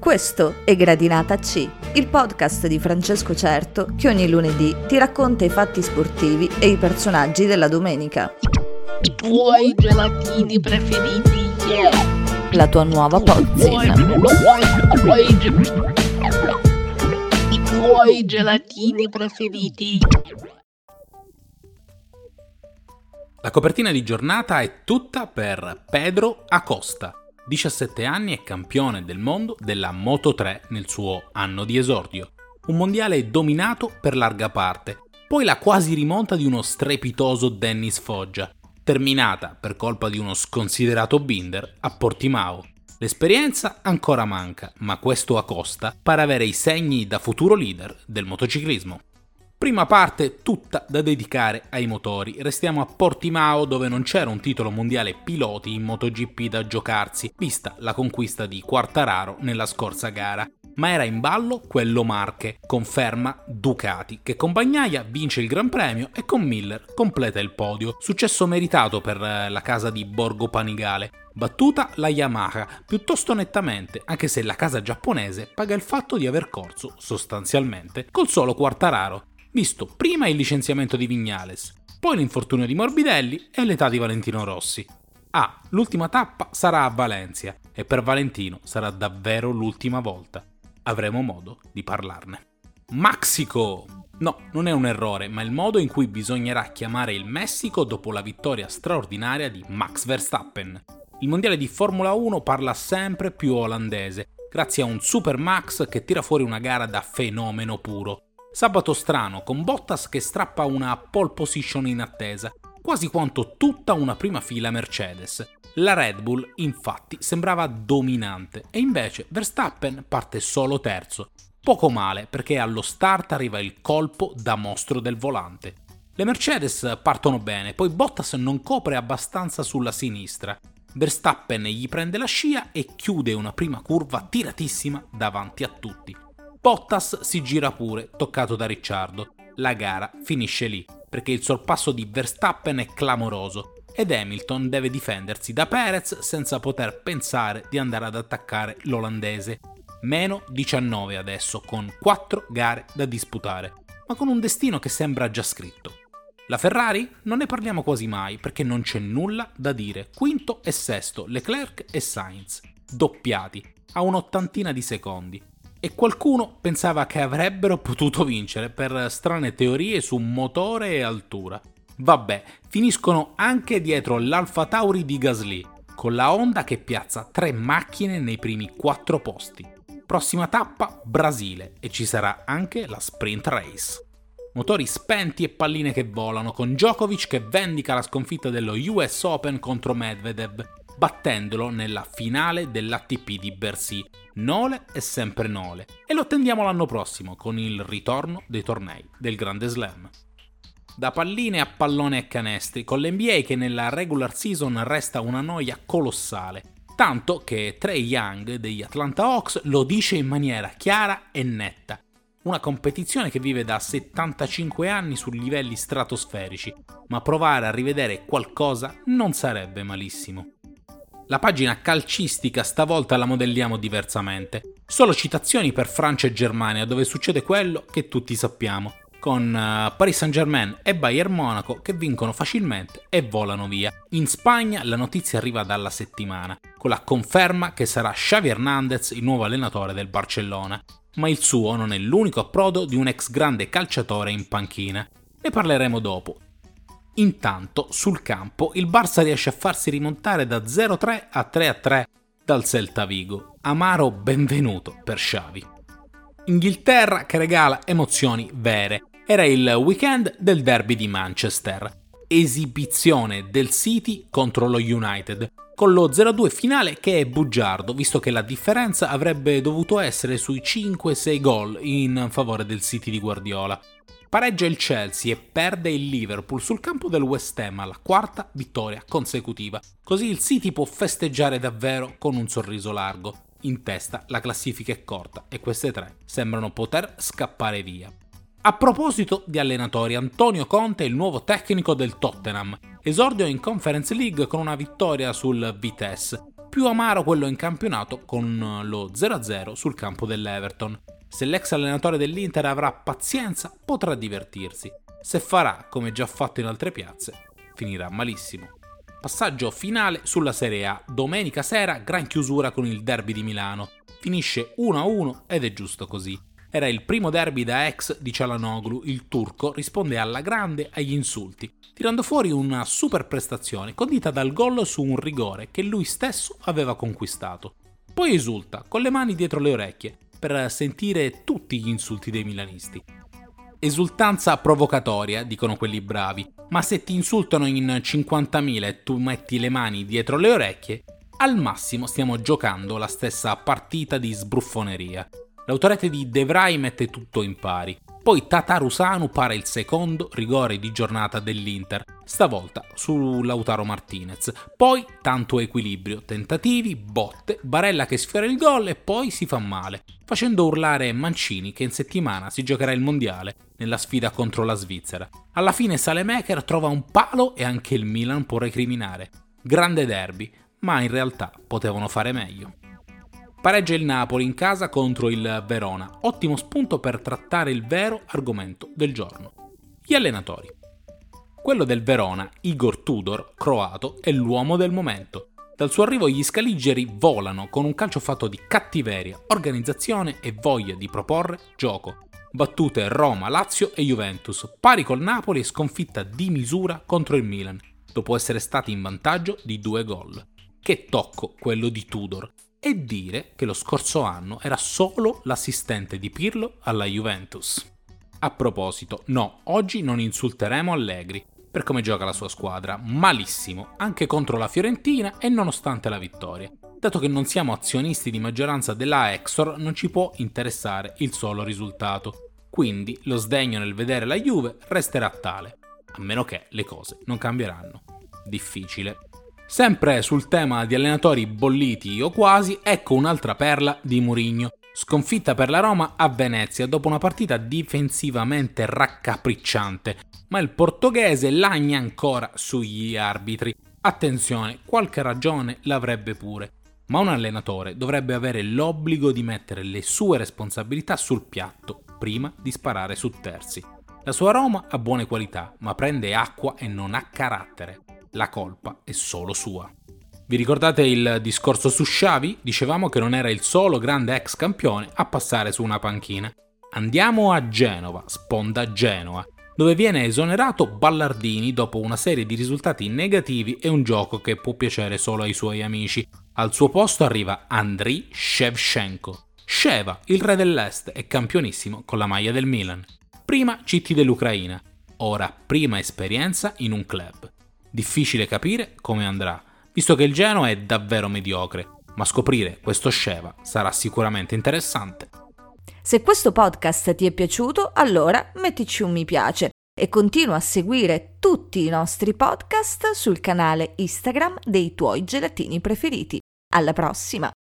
Questo è Gradinata C, il podcast di Francesco Certo che ogni lunedì ti racconta i fatti sportivi e i personaggi della domenica. I tuoi gelatini preferiti. La tua nuova pozzina. I tuoi gelatini preferiti. La copertina di giornata è tutta per Pedro Acosta, 17 anni e campione del mondo della Moto 3 nel suo anno di esordio. Un mondiale dominato per larga parte, poi la quasi rimonta di uno strepitoso Dennis Foggia, terminata per colpa di uno sconsiderato Binder a Portimao. L'esperienza ancora manca, ma questo Acosta pare avere i segni da futuro leader del motociclismo. Prima parte tutta da dedicare ai motori. Restiamo a Portimao dove non c'era un titolo mondiale piloti in MotoGP da giocarsi, vista la conquista di Quartararo nella scorsa gara. Ma era in ballo quello Marche, conferma Ducati, che con Bagnaia vince il Gran Premio e con Miller completa il podio. Successo meritato per eh, la casa di Borgo Panigale. Battuta la Yamaha, piuttosto nettamente, anche se la casa giapponese paga il fatto di aver corso, sostanzialmente, col solo Quartararo, visto prima il licenziamento di Vignales, poi l'infortunio di Morbidelli e l'età di Valentino Rossi. Ah, l'ultima tappa sarà a Valencia e per Valentino sarà davvero l'ultima volta. Avremo modo di parlarne. Maxico! No, non è un errore, ma il modo in cui bisognerà chiamare il Messico dopo la vittoria straordinaria di Max Verstappen. Il mondiale di Formula 1 parla sempre più olandese, grazie a un Super Max che tira fuori una gara da fenomeno puro. Sabato strano, con Bottas che strappa una pole position in attesa, quasi quanto tutta una prima fila Mercedes. La Red Bull, infatti, sembrava dominante e invece Verstappen parte solo terzo. Poco male perché allo start arriva il colpo da mostro del volante. Le Mercedes partono bene, poi Bottas non copre abbastanza sulla sinistra. Verstappen gli prende la scia e chiude una prima curva tiratissima davanti a tutti. Bottas si gira pure, toccato da Ricciardo. La gara finisce lì, perché il sorpasso di Verstappen è clamoroso ed Hamilton deve difendersi da Perez senza poter pensare di andare ad attaccare l'olandese. Meno 19 adesso, con 4 gare da disputare, ma con un destino che sembra già scritto. La Ferrari non ne parliamo quasi mai perché non c'è nulla da dire. Quinto e sesto, Leclerc e Sainz, doppiati, a un'ottantina di secondi e qualcuno pensava che avrebbero potuto vincere per strane teorie su motore e altura. Vabbè, finiscono anche dietro l'Alfa Tauri di Gasly, con la Honda che piazza tre macchine nei primi quattro posti. Prossima tappa Brasile e ci sarà anche la sprint race. Motori spenti e palline che volano, con Djokovic che vendica la sconfitta dello US Open contro Medvedev battendolo nella finale dell'ATP di Bercy. Nole è sempre Nole e lo attendiamo l'anno prossimo con il ritorno dei tornei del Grande Slam. Da palline a pallone e canestri, con l'NBA che nella regular season resta una noia colossale, tanto che Trey Young degli Atlanta Hawks lo dice in maniera chiara e netta. Una competizione che vive da 75 anni su livelli stratosferici, ma provare a rivedere qualcosa non sarebbe malissimo. La pagina calcistica stavolta la modelliamo diversamente. Solo citazioni per Francia e Germania, dove succede quello che tutti sappiamo, con uh, Paris Saint-Germain e Bayern Monaco che vincono facilmente e volano via. In Spagna la notizia arriva dalla settimana, con la conferma che sarà Xavi Hernandez il nuovo allenatore del Barcellona, ma il suo non è l'unico approdo di un ex grande calciatore in panchina. Ne parleremo dopo Intanto, sul campo, il Barça riesce a farsi rimontare da 0-3 a 3-3 dal Celta Vigo. Amaro benvenuto per Xavi. Inghilterra che regala emozioni vere. Era il weekend del derby di Manchester. Esibizione del City contro lo United, con lo 0-2 finale che è bugiardo, visto che la differenza avrebbe dovuto essere sui 5-6 gol in favore del City di Guardiola. Pareggia il Chelsea e perde il Liverpool sul campo del West Ham alla quarta vittoria consecutiva. Così il City può festeggiare davvero con un sorriso largo. In testa la classifica è corta e queste tre sembrano poter scappare via. A proposito di allenatori, Antonio Conte è il nuovo tecnico del Tottenham. Esordio in Conference League con una vittoria sul Vitesse. più amaro quello in campionato con lo 0-0 sul campo dell'Everton. Se l'ex allenatore dell'Inter avrà pazienza, potrà divertirsi. Se farà, come già fatto in altre piazze, finirà malissimo. Passaggio finale sulla Serie A. Domenica sera, gran chiusura con il derby di Milano. Finisce 1-1 ed è giusto così. Era il primo derby da ex di Cialanoglu, il turco risponde alla grande agli insulti, tirando fuori una super prestazione condita dal gol su un rigore che lui stesso aveva conquistato. Poi esulta, con le mani dietro le orecchie, per sentire tutti gli insulti dei milanisti. Esultanza provocatoria, dicono quelli bravi, ma se ti insultano in 50.000 e tu metti le mani dietro le orecchie, al massimo stiamo giocando la stessa partita di sbruffoneria. L'autorete di De Vrij mette tutto in pari. Poi Tatarusanu para il secondo rigore di giornata dell'Inter, stavolta su Lautaro Martinez. Poi tanto equilibrio, tentativi, botte, Barella che sfiora il gol e poi si fa male, facendo urlare Mancini che in settimana si giocherà il mondiale nella sfida contro la Svizzera. Alla fine Salemaker trova un palo e anche il Milan può recriminare. Grande derby, ma in realtà potevano fare meglio. Pareggia il Napoli in casa contro il Verona, ottimo spunto per trattare il vero argomento del giorno. Gli allenatori. Quello del Verona, Igor Tudor, croato, è l'uomo del momento. Dal suo arrivo gli scaligeri volano con un calcio fatto di cattiveria, organizzazione e voglia di proporre gioco. Battute Roma, Lazio e Juventus, pari col Napoli e sconfitta di misura contro il Milan, dopo essere stati in vantaggio di due gol. Che tocco quello di Tudor, e dire che lo scorso anno era solo l'assistente di Pirlo alla Juventus. A proposito, no, oggi non insulteremo Allegri per come gioca la sua squadra, malissimo, anche contro la Fiorentina e nonostante la vittoria. Dato che non siamo azionisti di maggioranza della Exor, non ci può interessare il solo risultato. Quindi lo sdegno nel vedere la Juve resterà tale, a meno che le cose non cambieranno. Difficile. Sempre sul tema di allenatori bolliti o quasi, ecco un'altra perla di Mourinho. Sconfitta per la Roma a Venezia dopo una partita difensivamente raccapricciante, ma il portoghese lagna ancora sugli arbitri. Attenzione, qualche ragione l'avrebbe pure, ma un allenatore dovrebbe avere l'obbligo di mettere le sue responsabilità sul piatto prima di sparare su terzi. La sua Roma ha buone qualità, ma prende acqua e non ha carattere la colpa è solo sua. Vi ricordate il discorso su Xavi? Dicevamo che non era il solo grande ex campione a passare su una panchina. Andiamo a Genova, sponda Genoa, dove viene esonerato Ballardini dopo una serie di risultati negativi e un gioco che può piacere solo ai suoi amici. Al suo posto arriva Andriy Shevchenko. Sheva, il re dell'Est, è campionissimo con la maglia del Milan. Prima CT dell'Ucraina, ora prima esperienza in un club. Difficile capire come andrà, visto che il Genoa è davvero mediocre, ma scoprire questo Sheva sarà sicuramente interessante. Se questo podcast ti è piaciuto, allora mettici un mi piace e continua a seguire tutti i nostri podcast sul canale Instagram dei tuoi gelatini preferiti. Alla prossima!